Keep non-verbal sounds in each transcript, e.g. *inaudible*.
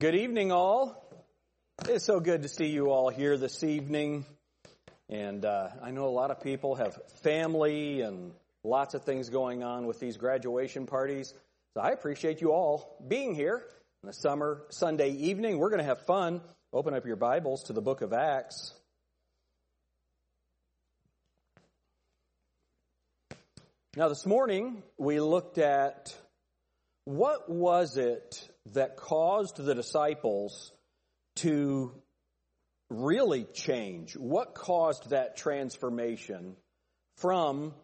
Good evening, all. It's so good to see you all here this evening. And uh, I know a lot of people have family and lots of things going on with these graduation parties. So I appreciate you all being here on a summer Sunday evening. We're going to have fun. Open up your Bibles to the book of Acts. Now, this morning we looked at what was it that caused the disciples to really change? What caused that transformation from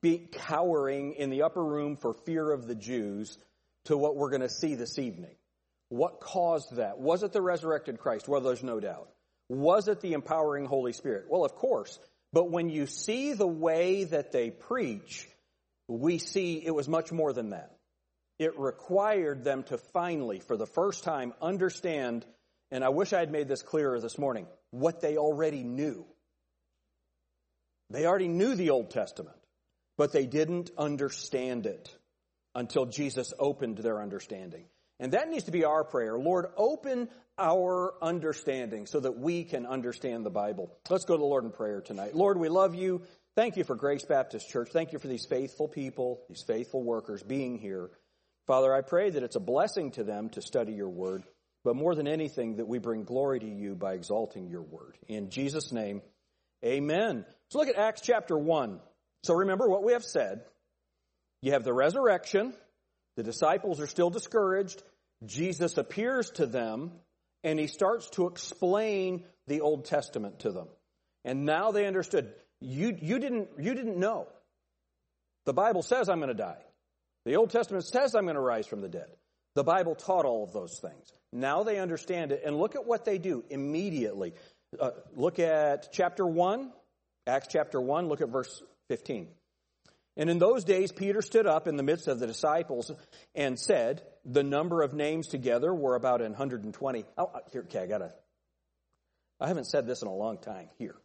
be cowering in the upper room for fear of the Jews to what we're going to see this evening? What caused that? Was it the resurrected Christ? Well, there's no doubt. Was it the empowering Holy Spirit? Well, of course. But when you see the way that they preach, we see it was much more than that. It required them to finally, for the first time, understand, and I wish I had made this clearer this morning, what they already knew. They already knew the Old Testament, but they didn't understand it until Jesus opened their understanding. And that needs to be our prayer. Lord, open our understanding so that we can understand the Bible. Let's go to the Lord in prayer tonight. Lord, we love you. Thank you for Grace Baptist Church. Thank you for these faithful people, these faithful workers being here. Father, I pray that it's a blessing to them to study your word, but more than anything, that we bring glory to you by exalting your word. In Jesus' name, amen. So look at Acts chapter 1. So remember what we have said. You have the resurrection. The disciples are still discouraged. Jesus appears to them and he starts to explain the Old Testament to them. And now they understood. You, you, didn't, you didn't know. The Bible says I'm going to die. The Old Testament says I'm going to rise from the dead. The Bible taught all of those things. Now they understand it, and look at what they do immediately. Uh, look at chapter 1, Acts chapter 1, look at verse 15. And in those days, Peter stood up in the midst of the disciples and said, the number of names together were about 120. Oh, uh, here, okay, I gotta, I haven't said this in a long time here.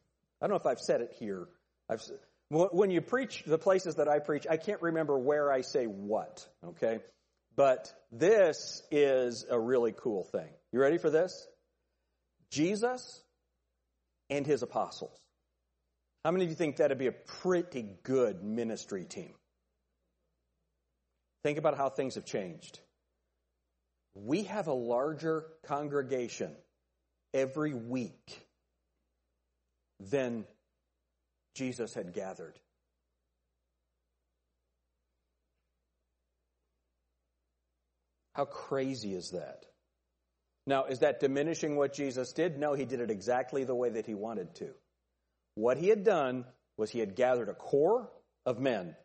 I don't know if I've said it here. I've, when you preach the places that I preach, I can't remember where I say what, okay? But this is a really cool thing. You ready for this? Jesus and his apostles. How many of you think that'd be a pretty good ministry team? Think about how things have changed. We have a larger congregation every week than Jesus had gathered. How crazy is that? Now, is that diminishing what Jesus did? No, he did it exactly the way that he wanted to. What he had done was he had gathered a core of men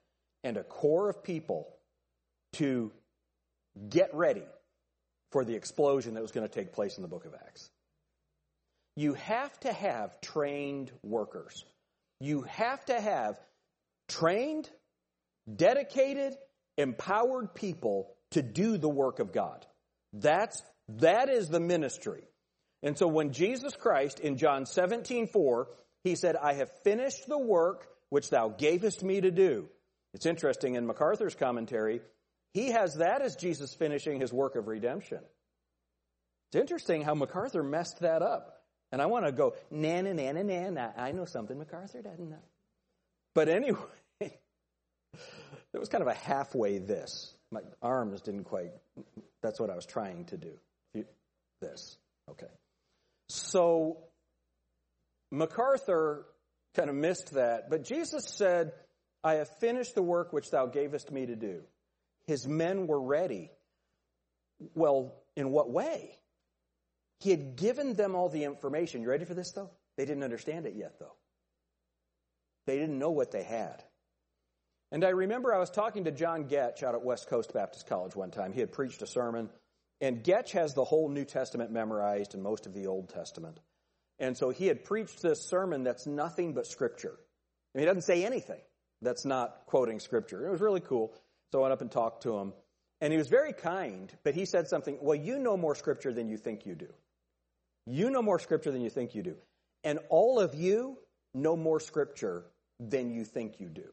and a core of people to get ready for the explosion that was going to take place in the book of Acts. You have to have trained workers. You have to have trained, dedicated, empowered people to do the work of God. That's, that is the ministry. And so when Jesus Christ in John 17, 4, he said, I have finished the work which thou gavest me to do. It's interesting in MacArthur's commentary, he has that as Jesus finishing his work of redemption. It's interesting how MacArthur messed that up. And I want to go, na na na na na. I know something MacArthur doesn't know. But anyway, *laughs* it was kind of a halfway this. My arms didn't quite, that's what I was trying to do. This. Okay. So MacArthur kind of missed that, but Jesus said, I have finished the work which thou gavest me to do. His men were ready. Well, in what way? He had given them all the information. You ready for this, though? They didn't understand it yet, though. They didn't know what they had. And I remember I was talking to John Goetsch out at West Coast Baptist College one time. He had preached a sermon, and Getch has the whole New Testament memorized and most of the Old Testament. And so he had preached this sermon that's nothing but Scripture. I mean, he doesn't say anything that's not quoting Scripture. It was really cool. So I went up and talked to him. And he was very kind, but he said something, well, you know more Scripture than you think you do. You know more scripture than you think you do. And all of you know more scripture than you think you do.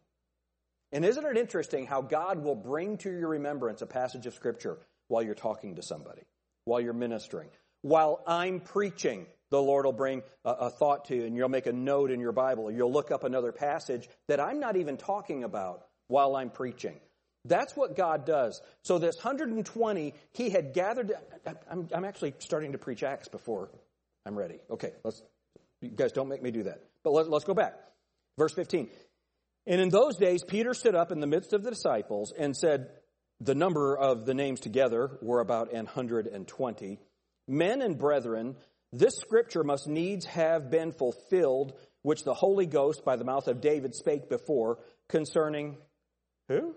And isn't it interesting how God will bring to your remembrance a passage of scripture while you're talking to somebody? while you're ministering. While I'm preaching, the Lord will bring a, a, thought to you and you'll make a note in your Bible or you'll look up another passage that I'm not even talking about while I'm preaching. That's what God does. So this 120, he had gathered. I'm, I'm actually starting to preach Acts before I'm ready. Okay, let's. You guys don't make me do that. But let, let's go back. Verse 15. And in those days, Peter stood up in the midst of the disciples and said, the number of the names together were about an hundred and twenty. Men and brethren, this scripture must needs have been fulfilled, which the Holy Ghost by the mouth of David spake before concerning who?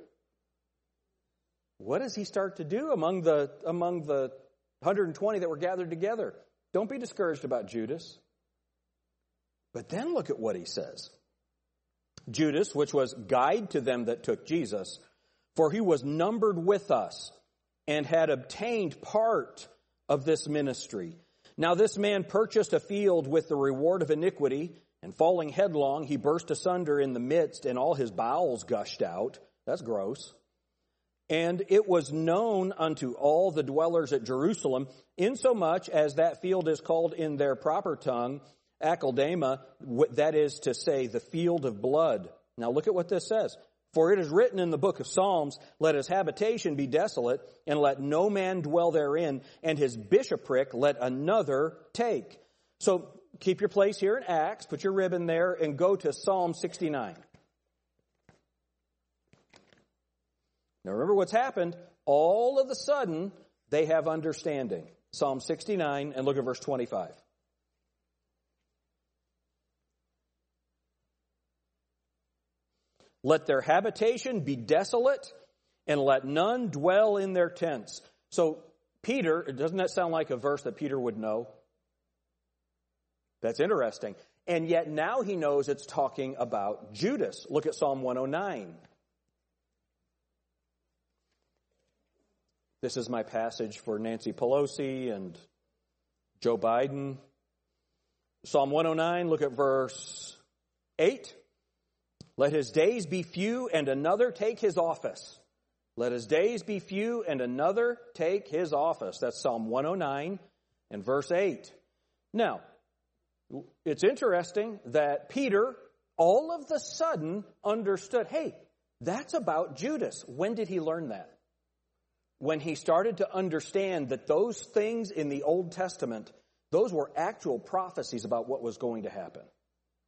What does he start to do among the, among the 120 that were gathered together? Don't be discouraged about Judas. But then look at what he says. Judas, which was guide to them that took Jesus, for he was numbered with us and had obtained part of this ministry. Now this man purchased a field with the reward of iniquity, and falling headlong, he burst asunder in the midst, and all his bowels gushed out. That's gross. And it was known unto all the dwellers at Jerusalem, insomuch as that field is called in their proper tongue, Akeldama, that is to say, the field of blood. Now look at what this says. For it is written in the book of Psalms, let his habitation be desolate, and let no man dwell therein, and his bishopric let another take. So keep your place here in Acts, put your ribbon there, and go to Psalm 69. Now remember what's happened. All of a sudden, they have understanding. Psalm 69, and look at verse 25. Let their habitation be desolate, and let none dwell in their tents. So, Peter, doesn't that sound like a verse that Peter would know? That's interesting. And yet now he knows it's talking about Judas. Look at Psalm 109. This is my passage for Nancy Pelosi and Joe Biden. Psalm 109, look at verse 8. Let his days be few and another take his office. Let his days be few and another take his office. That's Psalm 109 and verse 8. Now, it's interesting that Peter all of the sudden understood, hey, that's about Judas. When did he learn that? When he started to understand that those things in the Old Testament, those were actual prophecies about what was going to happen.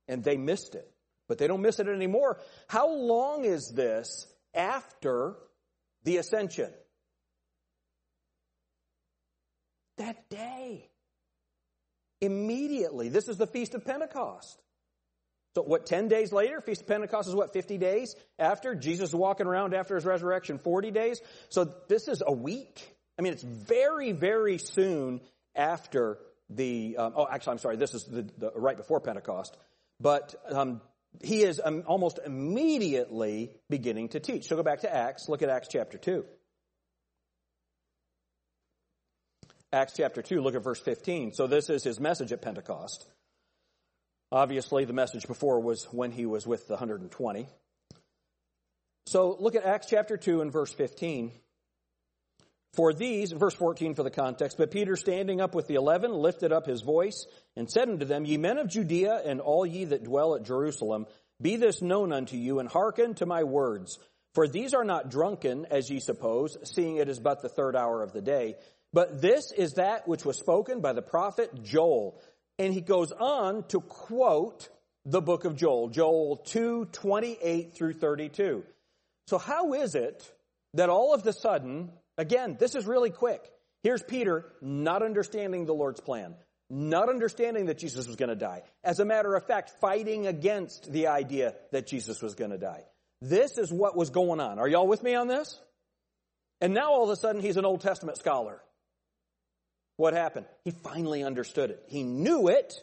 And they missed it. But they don't miss it anymore. How long is this after the ascension? That day. Immediately. This is the Feast of Pentecost. So what, 10 days later? Feast of Pentecost is what, 50 days after? Jesus walking around after his resurrection, 40 days? So this is a week. I mean, it's very, very soon after the, um, oh, actually, I'm sorry, this is the, the right before Pentecost. But um, he is um, almost immediately beginning to teach. So go back to Acts. Look at Acts chapter 2. Acts chapter 2, look at verse 15. So this is his message at Pentecost. Obviously, the message before was when he was with the 120. So look at Acts chapter 2 and verse 15. For these, verse 14 for the context, but Peter standing up with the eleven lifted up his voice and said unto them, Ye men of Judea and all ye that dwell at Jerusalem, be this known unto you and hearken to my words. For these are not drunken, as ye suppose, seeing it is but the third hour of the day. But this is that which was spoken by the prophet Joel. And he goes on to quote the book of Joel, Joel 2, 28 through 32. So how is it that all of the sudden, again, this is really quick. Here's Peter not understanding the Lord's plan, not understanding that Jesus was going to die. As a matter of fact, fighting against the idea that Jesus was going to die. This is what was going on. Are y'all with me on this? And now all of a sudden he's an Old Testament scholar. What happened? He finally understood it. He knew it,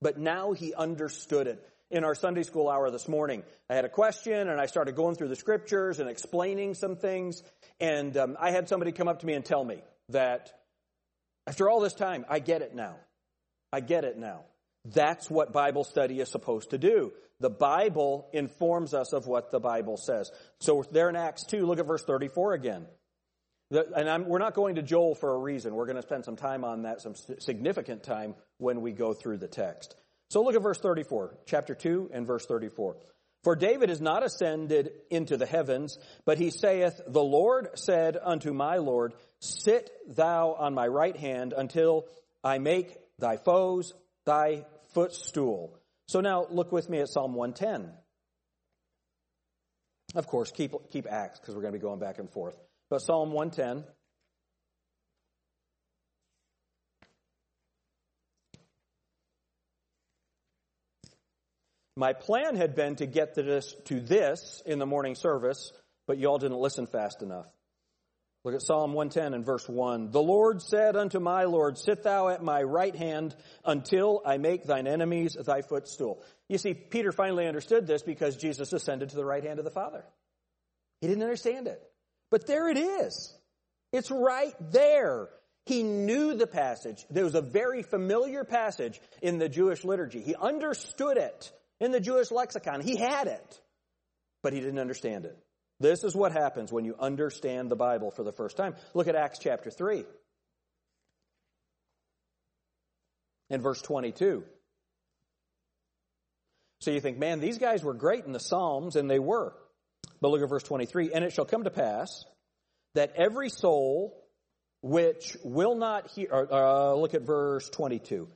but now he understood it. In our Sunday school hour this morning, I had a question and I started going through the scriptures and explaining some things. And um, I had somebody come up to me and tell me that after all this time, I get it now. I get it now. That's what Bible study is supposed to do. The Bible informs us of what the Bible says. So there in Acts 2, look at verse 34 again. And I'm, we're not going to Joel for a reason. We're going to spend some time on that, some significant time when we go through the text. So look at verse 34, chapter 2 and verse 34. For David is not ascended into the heavens, but he saith, The Lord said unto my Lord, Sit thou on my right hand until I make thy foes thy footstool. So now look with me at Psalm 110. Of course, keep, keep Acts because we're going to be going back and forth. But Psalm 110. My plan had been to get to this, to this in the morning service, but y'all didn't listen fast enough. Look at Psalm 110 and verse 1. The Lord said unto my Lord, Sit thou at my right hand until I make thine enemies thy footstool. You see, Peter finally understood this because Jesus ascended to the right hand of the Father. He didn't understand it. But there it is. It's right there. He knew the passage. There was a very familiar passage in the Jewish liturgy. He understood it in the Jewish lexicon. He had it, but he didn't understand it. This is what happens when you understand the Bible for the first time. Look at Acts chapter 3 and verse 22. So you think, man, these guys were great in the Psalms, and they were. But look at verse 23. And it shall come to pass that every soul which will not hear, uh, look at verse 22.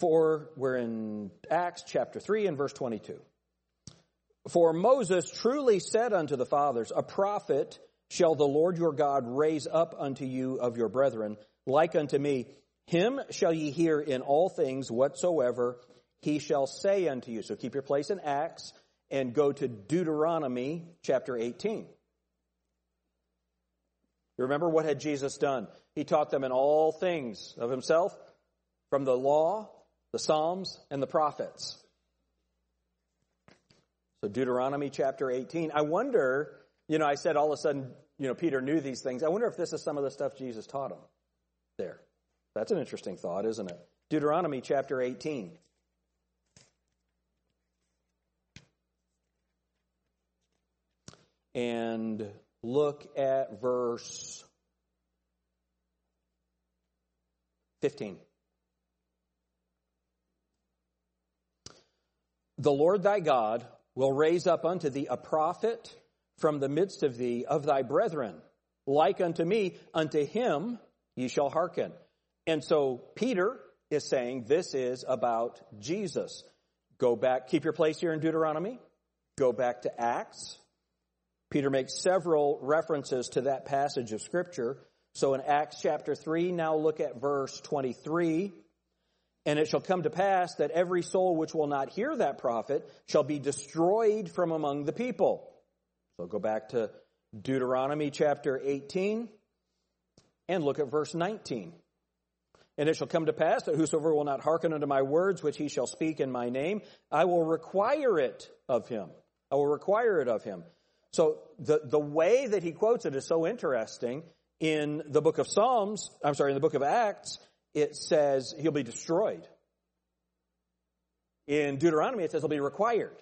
For we're in Acts chapter 3 and verse 22. For Moses truly said unto the fathers, A prophet shall the Lord your God raise up unto you of your brethren, like unto me. Him shall ye hear in all things whatsoever he shall say unto you. So keep your place in Acts and go to Deuteronomy chapter 18. You remember what had Jesus done? He taught them in all things of himself, from the law the Psalms, and the prophets. So Deuteronomy chapter 18. I wonder, you know, I said all of a sudden, you know, Peter knew these things. I wonder if this is some of the stuff Jesus taught him there. That's an interesting thought, isn't it? Deuteronomy chapter 18. And look at verse 15. The Lord thy God will raise up unto thee a prophet from the midst of thee of thy brethren, like unto me, unto him ye shall hearken. And so Peter is saying this is about Jesus. Go back, keep your place here in Deuteronomy. Go back to Acts. Peter makes several references to that passage of scripture. So in Acts chapter 3, now look at verse 23. And it shall come to pass that every soul which will not hear that prophet shall be destroyed from among the people. So go back to Deuteronomy chapter 18 and look at verse 19. And it shall come to pass that whosoever will not hearken unto my words which he shall speak in my name, I will require it of him. I will require it of him. So the, the way that he quotes it is so interesting. In the book of Psalms, I'm sorry, in the book of Acts, it says he'll be destroyed. In Deuteronomy, it says he'll be required.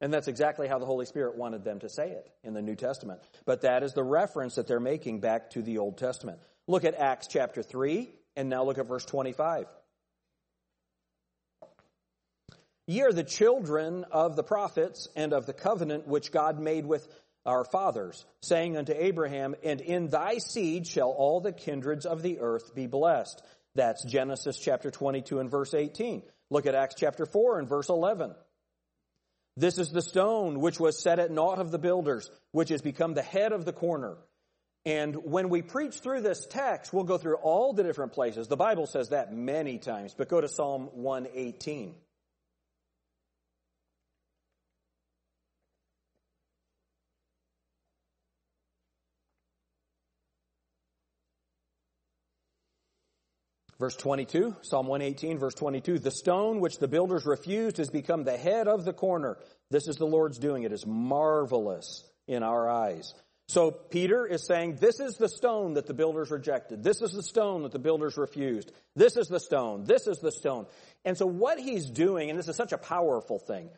And that's exactly how the Holy Spirit wanted them to say it in the New Testament. But that is the reference that they're making back to the Old Testament. Look at Acts chapter 3, and now look at verse 25. Ye are the children of the prophets and of the covenant which God made with our fathers, saying unto Abraham, And in thy seed shall all the kindreds of the earth be blessed. That's Genesis chapter 22 and verse 18. Look at Acts chapter 4 and verse 11. This is the stone which was set at naught of the builders, which has become the head of the corner. And when we preach through this text, we'll go through all the different places. The Bible says that many times, but go to Psalm 118. Verse 22, Psalm 118, verse 22, the stone which the builders refused has become the head of the corner. This is the Lord's doing. It is marvelous in our eyes. So Peter is saying, this is the stone that the builders rejected. This is the stone that the builders refused. This is the stone. This is the stone. And so what he's doing, and this is such a powerful thing,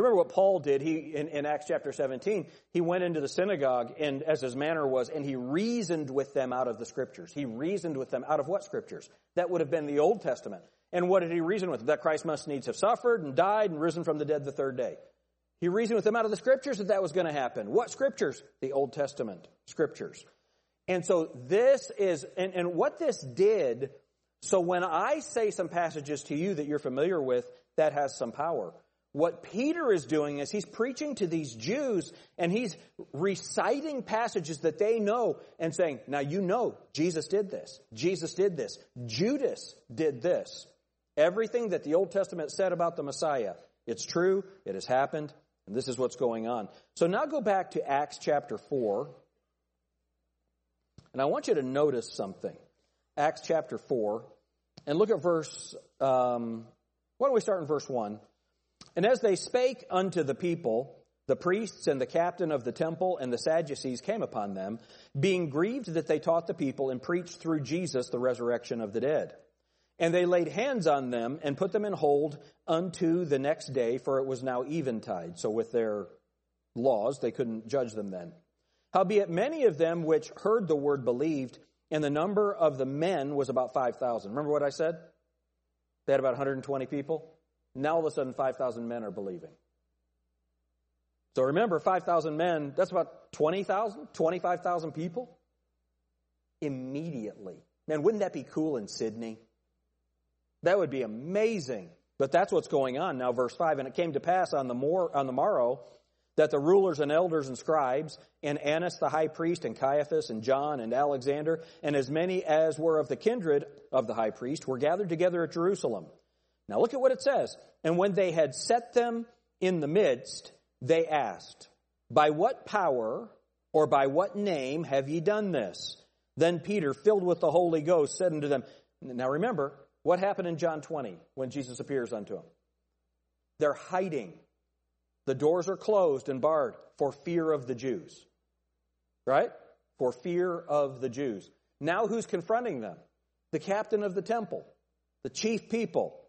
Remember what Paul did he, in, in Acts chapter 17? He went into the synagogue, and as his manner was, and he reasoned with them out of the scriptures. He reasoned with them out of what scriptures? That would have been the Old Testament. And what did he reason with? That Christ must needs have suffered and died and risen from the dead the third day. He reasoned with them out of the scriptures that that was going to happen. What scriptures? The Old Testament scriptures. And so this is, and, and what this did, so when I say some passages to you that you're familiar with, that has some power. What Peter is doing is he's preaching to these Jews and he's reciting passages that they know and saying, now you know Jesus did this. Jesus did this. Judas did this. Everything that the Old Testament said about the Messiah, it's true, it has happened, and this is what's going on. So now go back to Acts chapter 4. And I want you to notice something. Acts chapter 4. And look at verse, um, why don't we start in verse 1? And as they spake unto the people, the priests and the captain of the temple and the Sadducees came upon them, being grieved that they taught the people and preached through Jesus the resurrection of the dead. And they laid hands on them and put them in hold unto the next day, for it was now eventide. So with their laws, they couldn't judge them then. Howbeit many of them which heard the word believed, and the number of the men was about 5,000. Remember what I said? They had about 120 people. Now all of a sudden 5,000 men are believing. So remember, 5,000 men, that's about 20,000, 25,000 people. Immediately. Man, wouldn't that be cool in Sydney? That would be amazing. But that's what's going on now, verse 5. And it came to pass on the, mor- on the morrow that the rulers and elders and scribes, and Annas the high priest, and Caiaphas, and John, and Alexander, and as many as were of the kindred of the high priest, were gathered together at Jerusalem. Now look at what it says. And when they had set them in the midst, they asked, By what power or by what name have ye done this? Then Peter, filled with the Holy Ghost, said unto them, Now remember, what happened in John 20 when Jesus appears unto them? They're hiding. The doors are closed and barred for fear of the Jews. Right? For fear of the Jews. Now who's confronting them? The captain of the temple, the chief people,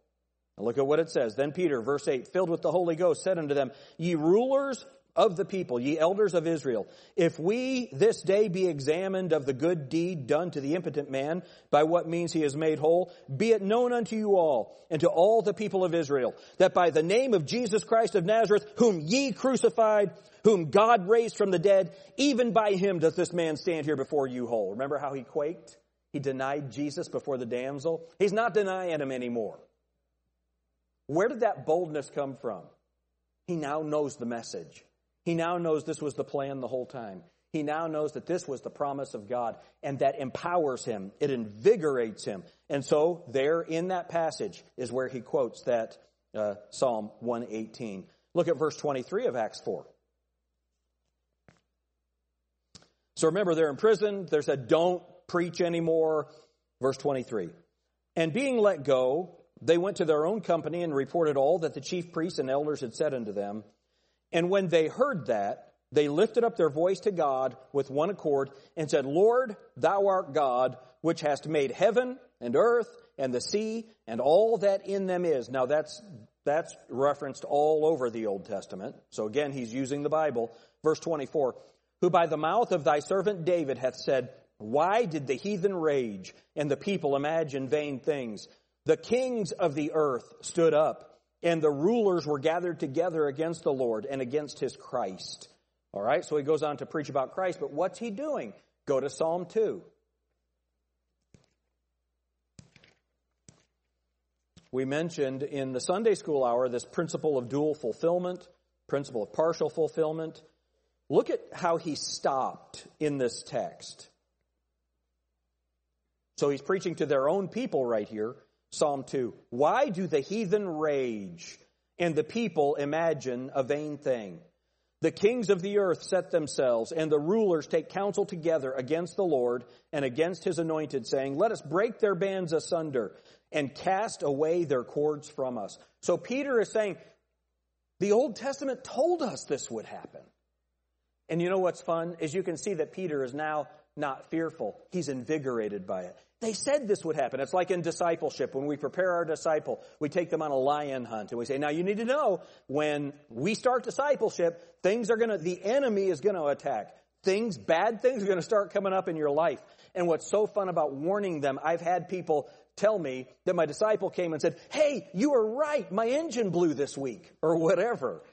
look at what it says. Then Peter, verse 8, filled with the Holy Ghost, said unto them, Ye rulers of the people, ye elders of Israel, if we this day be examined of the good deed done to the impotent man, by what means he is made whole, be it known unto you all, and to all the people of Israel, that by the name of Jesus Christ of Nazareth, whom ye crucified, whom God raised from the dead, even by him does this man stand here before you whole. Remember how he quaked? He denied Jesus before the damsel. He's not denying him anymore. Where did that boldness come from? He now knows the message. He now knows this was the plan the whole time. He now knows that this was the promise of God and that empowers him. It invigorates him. And so there in that passage is where he quotes that uh, Psalm 118. Look at verse 23 of Acts 4. So remember, they're in prison. They're said, don't preach anymore. Verse 23. And being let go, they went to their own company and reported all that the chief priests and elders had said unto them. And when they heard that, they lifted up their voice to God with one accord and said, Lord, thou art God, which hast made heaven and earth and the sea and all that in them is. Now that's, that's referenced all over the Old Testament. So again, he's using the Bible. Verse 24, who by the mouth of thy servant David hath said, why did the heathen rage and the people imagine vain things? The kings of the earth stood up, and the rulers were gathered together against the Lord and against his Christ. All right, so he goes on to preach about Christ, but what's he doing? Go to Psalm 2. We mentioned in the Sunday school hour this principle of dual fulfillment, principle of partial fulfillment. Look at how he stopped in this text. So he's preaching to their own people right here. Psalm 2. Why do the heathen rage and the people imagine a vain thing? The kings of the earth set themselves and the rulers take counsel together against the Lord and against his anointed saying, let us break their bands asunder and cast away their cords from us. So Peter is saying, the Old Testament told us this would happen. And you know what's fun is you can see that Peter is now not fearful. He's invigorated by it. They said this would happen. It's like in discipleship. When we prepare our disciple, we take them on a lion hunt and we say, now you need to know when we start discipleship, things are going to, the enemy is going to attack. Things, bad things are going to start coming up in your life. And what's so fun about warning them, I've had people tell me that my disciple came and said, Hey, you were right. My engine blew this week or whatever.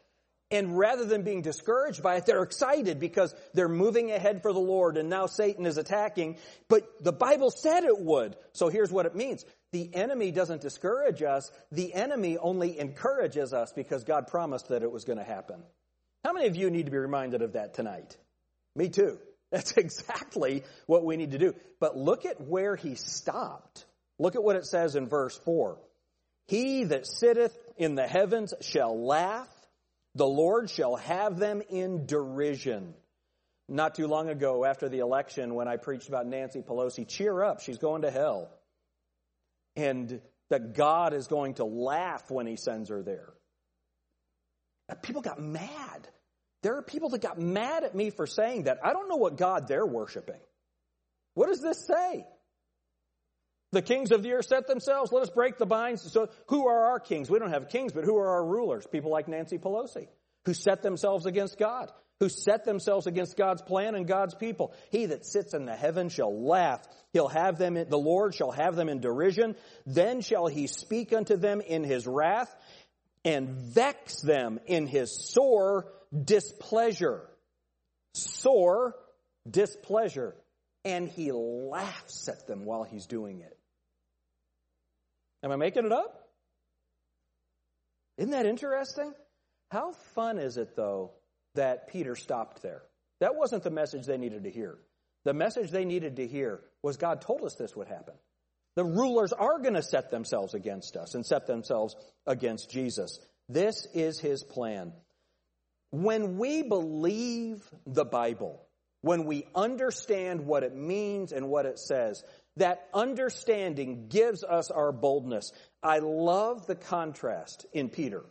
And rather than being discouraged by it, they're excited because they're moving ahead for the Lord and now Satan is attacking. But the Bible said it would. So here's what it means. The enemy doesn't discourage us. The enemy only encourages us because God promised that it was going to happen. How many of you need to be reminded of that tonight? Me too. *laughs* That's exactly what we need to do. But look at where he stopped. Look at what it says in verse 4. He that sitteth in the heavens shall laugh. The Lord shall have them in derision. Not too long ago, after the election, when I preached about Nancy Pelosi, cheer up, she's going to hell. And that God is going to laugh when he sends her there. Uh, people got mad. There are people that got mad at me for saying that. I don't know what God they're worshiping. What does this say? The kings of the earth set themselves. Let us break the binds. So who are our kings? We don't have kings, but who are our rulers? People like Nancy Pelosi, who set themselves against God, who set themselves against God's plan and God's people. He that sits in the heaven shall laugh. He'll have them, in, the Lord shall have them in derision. Then shall he speak unto them in his wrath and vex them in his sore displeasure. Sore displeasure. And he laughs at them while he's doing it. Am I making it up? Isn't that interesting? How fun is it, though, that Peter stopped there? That wasn't the message they needed to hear. The message they needed to hear was God told us this would happen. The rulers are going to set themselves against us and set themselves against Jesus. This is his plan. When we believe the Bible, when we understand what it means and what it says, that understanding gives us our boldness. I love the contrast in Peter.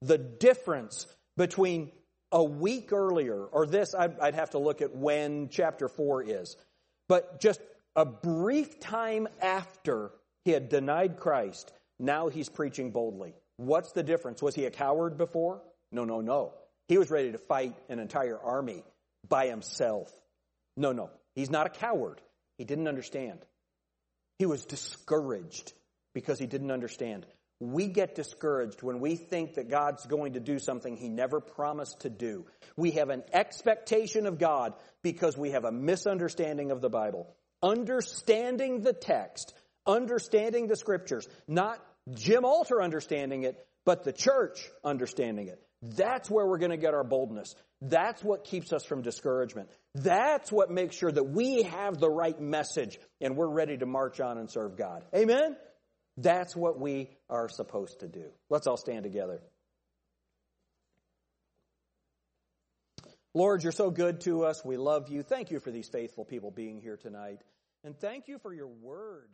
The difference between a week earlier, or this, I'd have to look at when chapter 4 is, but just a brief time after he had denied Christ, now he's preaching boldly. What's the difference? Was he a coward before? No, no, no. He was ready to fight an entire army by himself. No, no. He's not a coward. He didn't understand. He was discouraged because he didn't understand. We get discouraged when we think that God's going to do something he never promised to do. We have an expectation of God because we have a misunderstanding of the Bible. Understanding the text, understanding the scriptures, not Jim Alter understanding it, but the church understanding it. That's where we're going to get our boldness. That's what keeps us from discouragement. That's what makes sure that we have the right message and we're ready to march on and serve God. Amen? That's what we are supposed to do. Let's all stand together. Lord, you're so good to us. We love you. Thank you for these faithful people being here tonight. And thank you for your word.